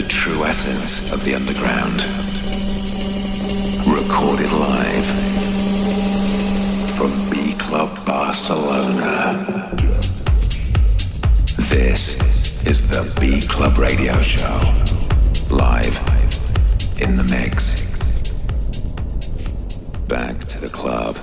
the true essence of the underground. Recorded live from B Club Barcelona. This is the B Club Radio Show. Live in the mix. Back to the club.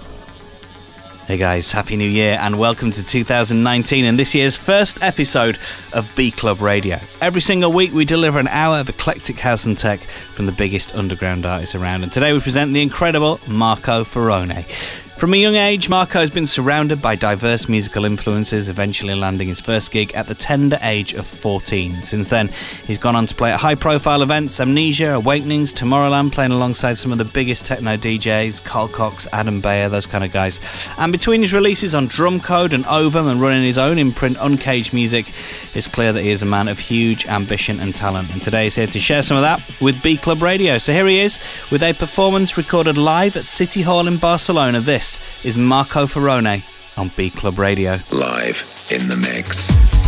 Hey guys, Happy New Year and welcome to 2019 and this year's first episode of B Club Radio. Every single week we deliver an hour of eclectic house and tech from the biggest underground artists around and today we present the incredible Marco Faraone. From a young age, Marco has been surrounded by diverse musical influences, eventually landing his first gig at the tender age of 14. Since then, he's gone on to play at high profile events Amnesia, Awakenings, Tomorrowland, playing alongside some of the biggest techno DJs, Carl Cox, Adam Beyer, those kind of guys. And between his releases on Drumcode and Ovum and running his own imprint, Uncaged Music, it's clear that he is a man of huge ambition and talent. And today he's here to share some of that with B Club Radio. So here he is with a performance recorded live at City Hall in Barcelona. This this is Marco Faraone on B Club Radio. Live in the mix.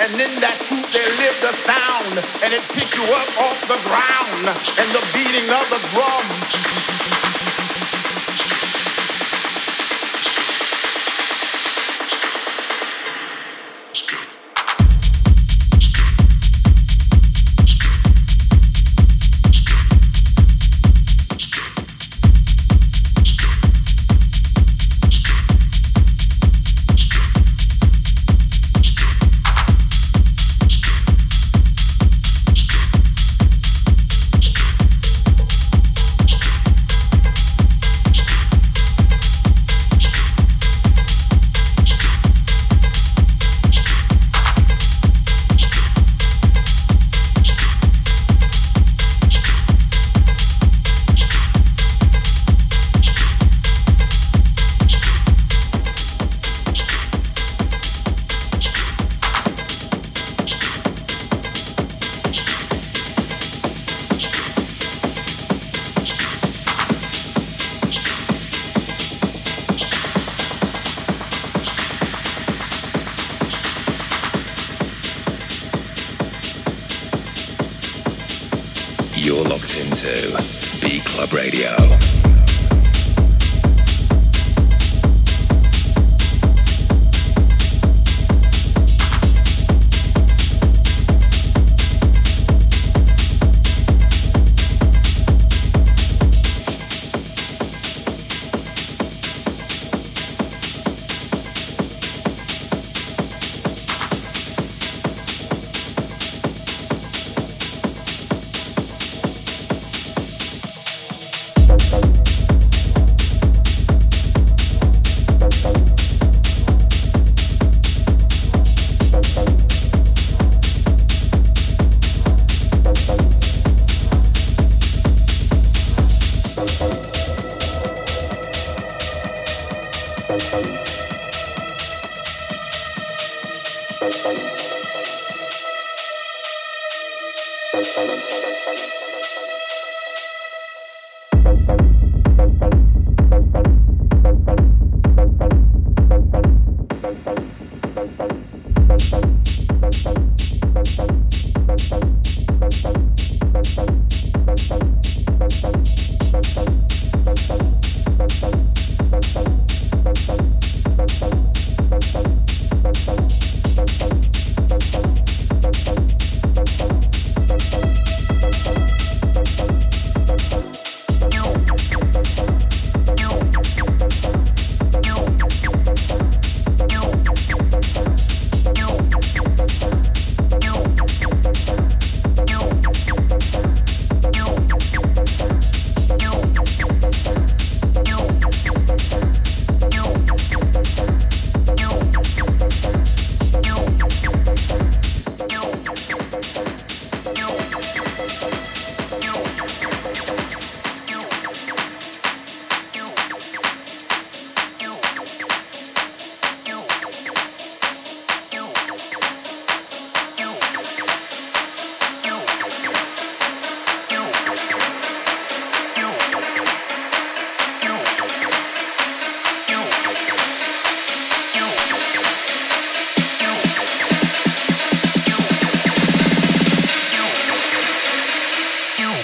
and in that tune there lived a sound, and it picked you up off the ground, and the beating of the drum.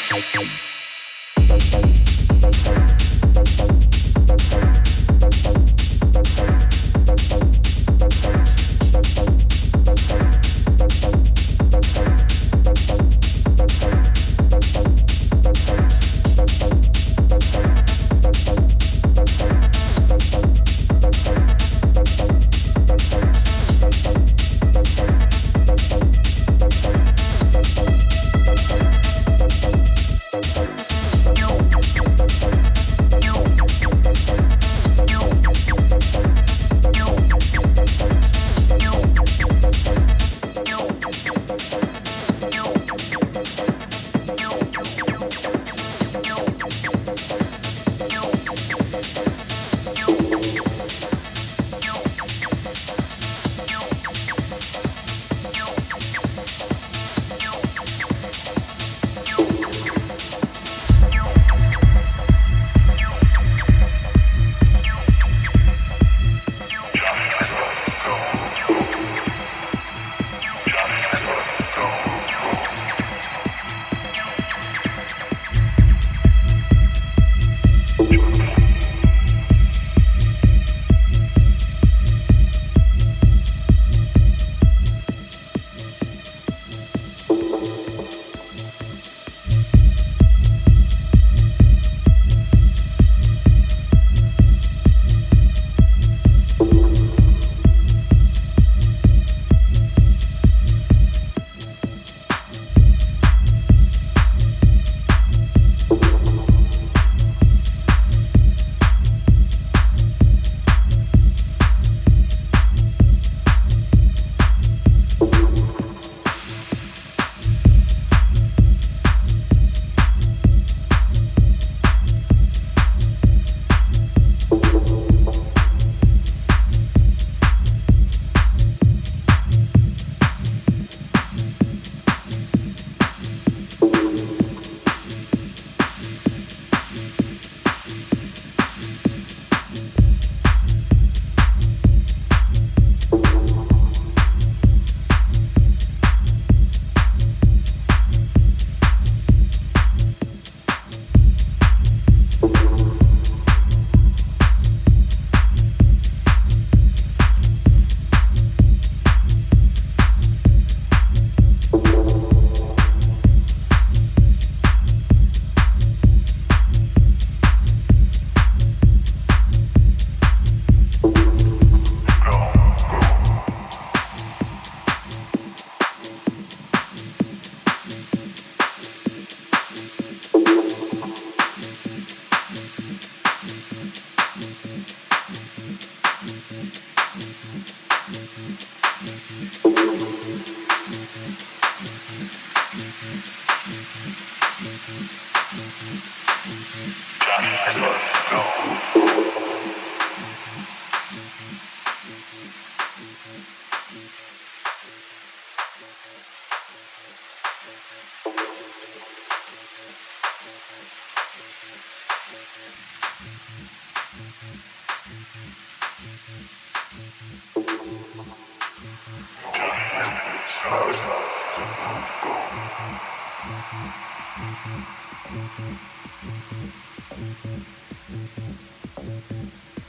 Thank you.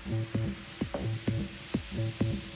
Thank you.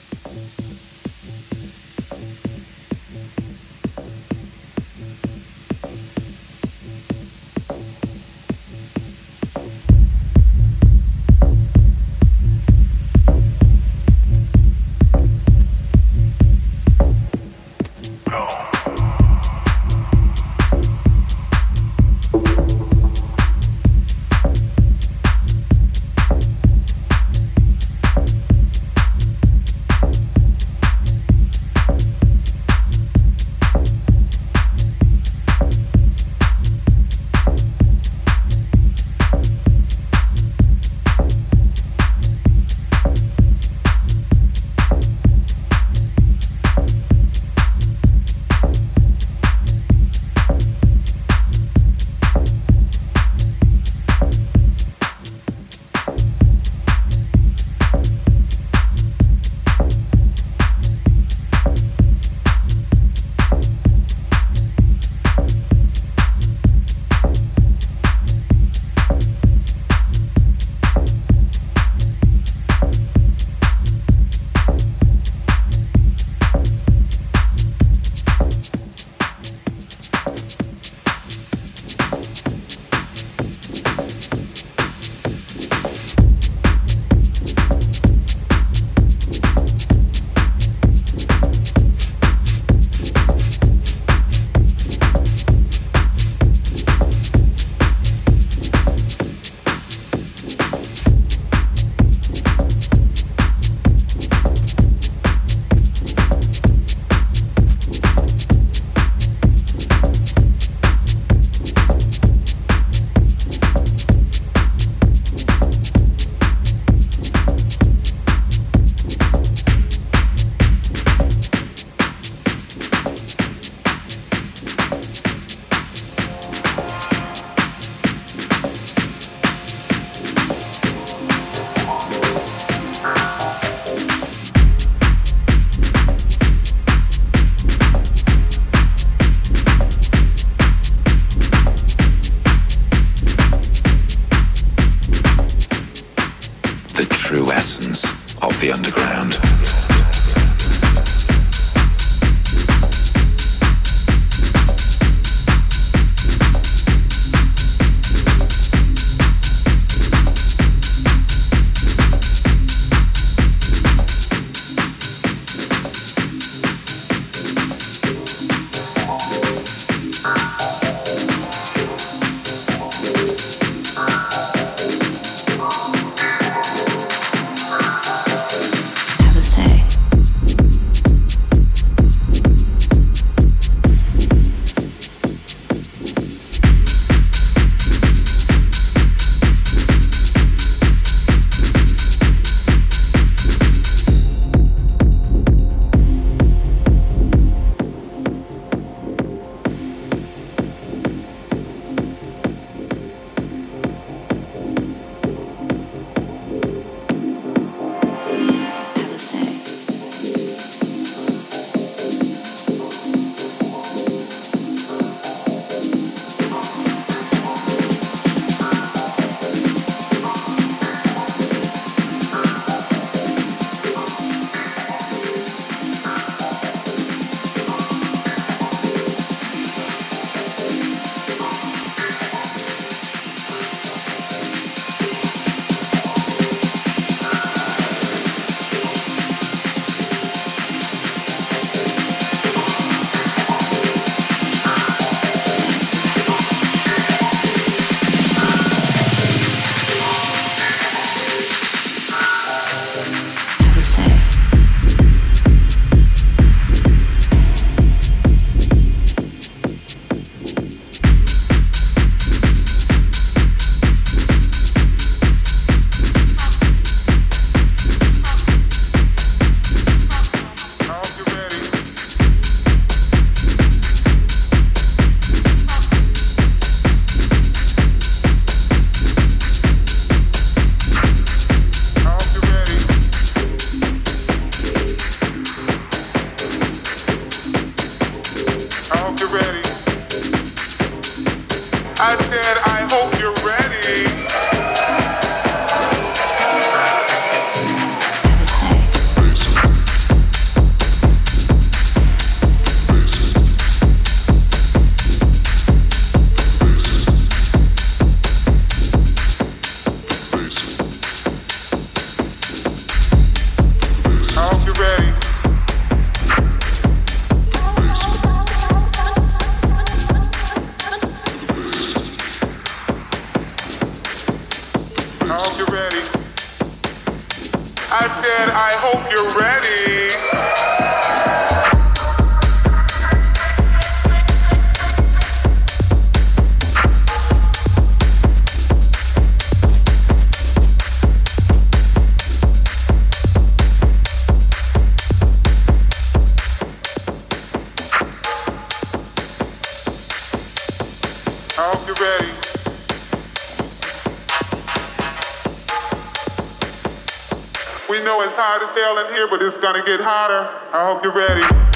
But it's gonna get hotter. I hope you're ready.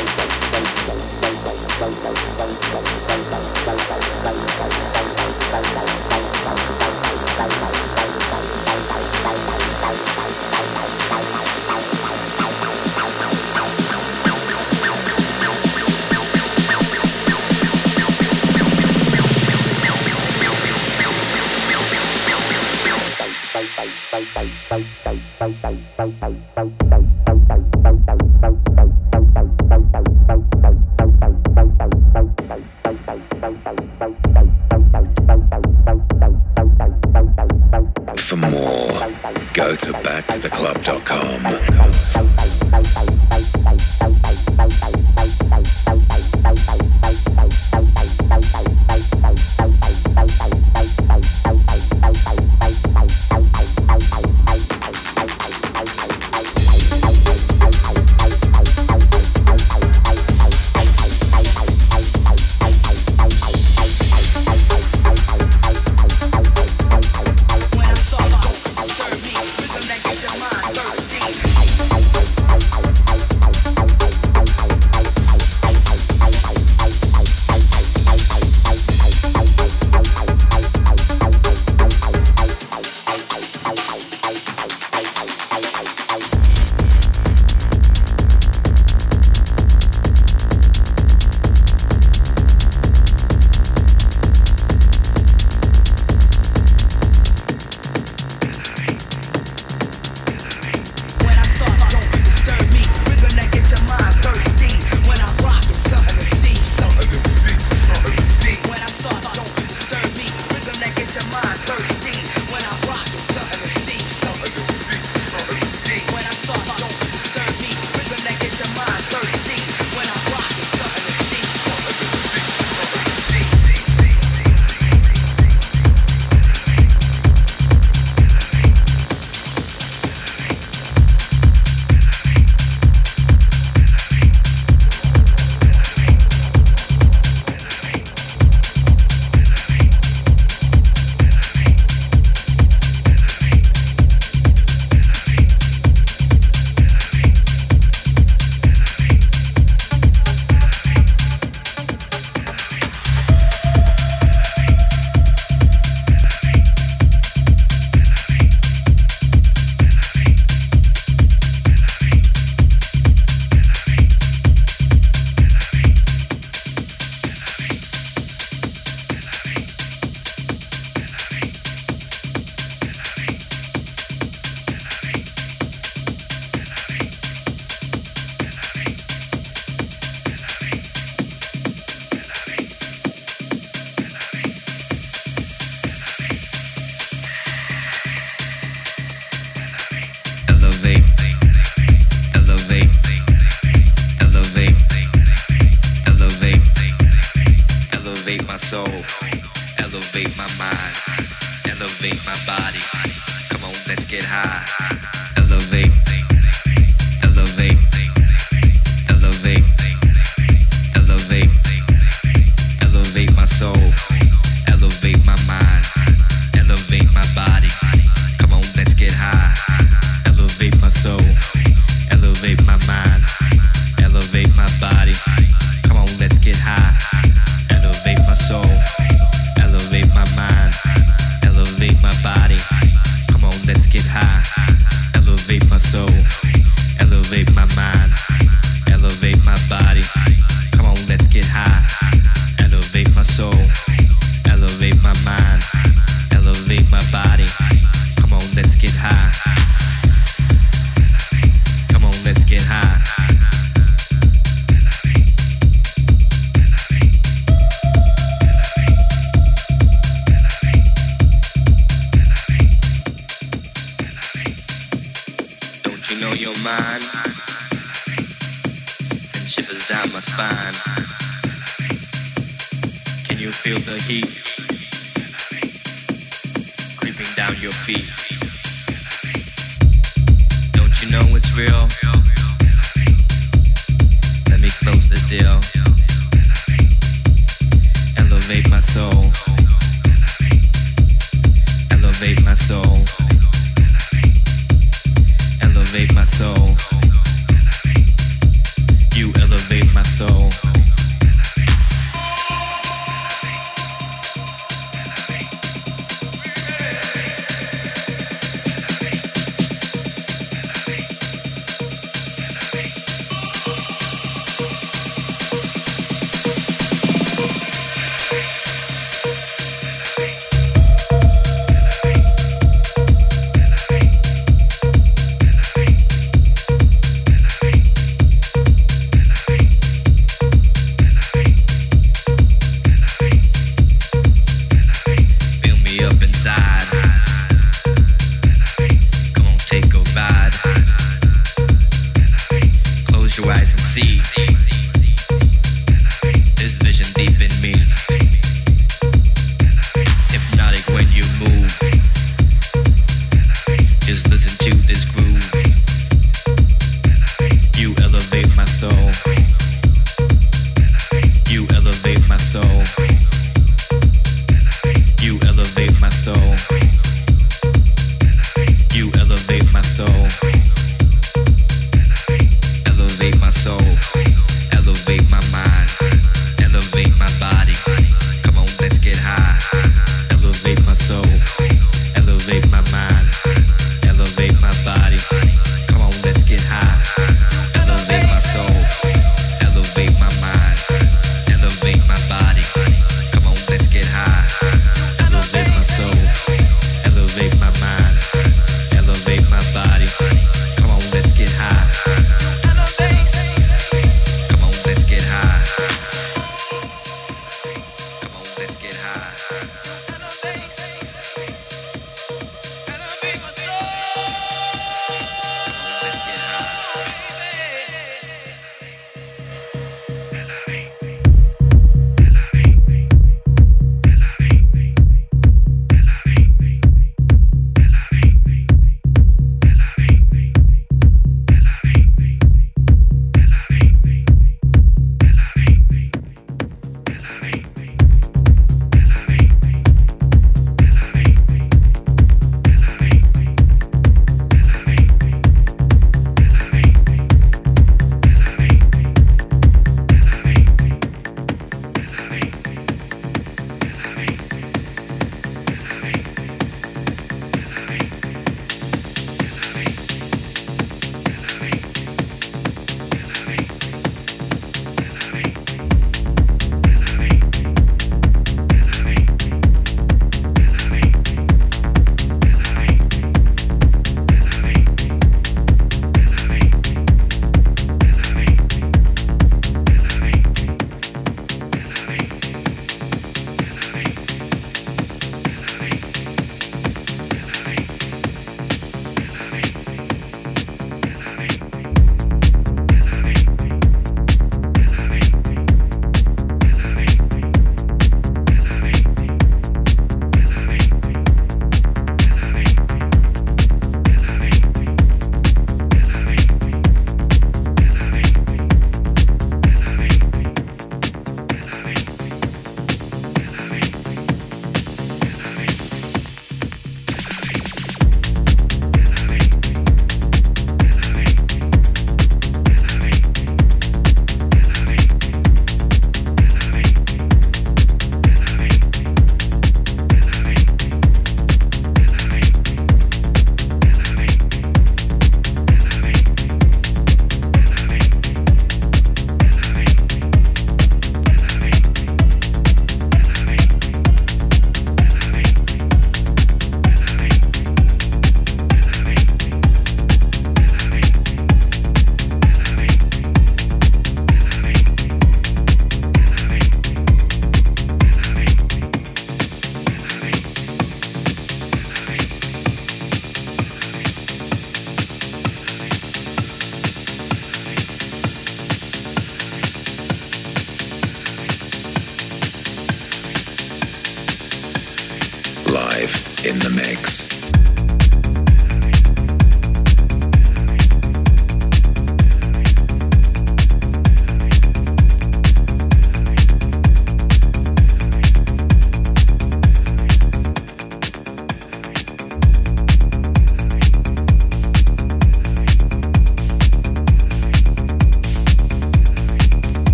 in the mix.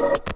you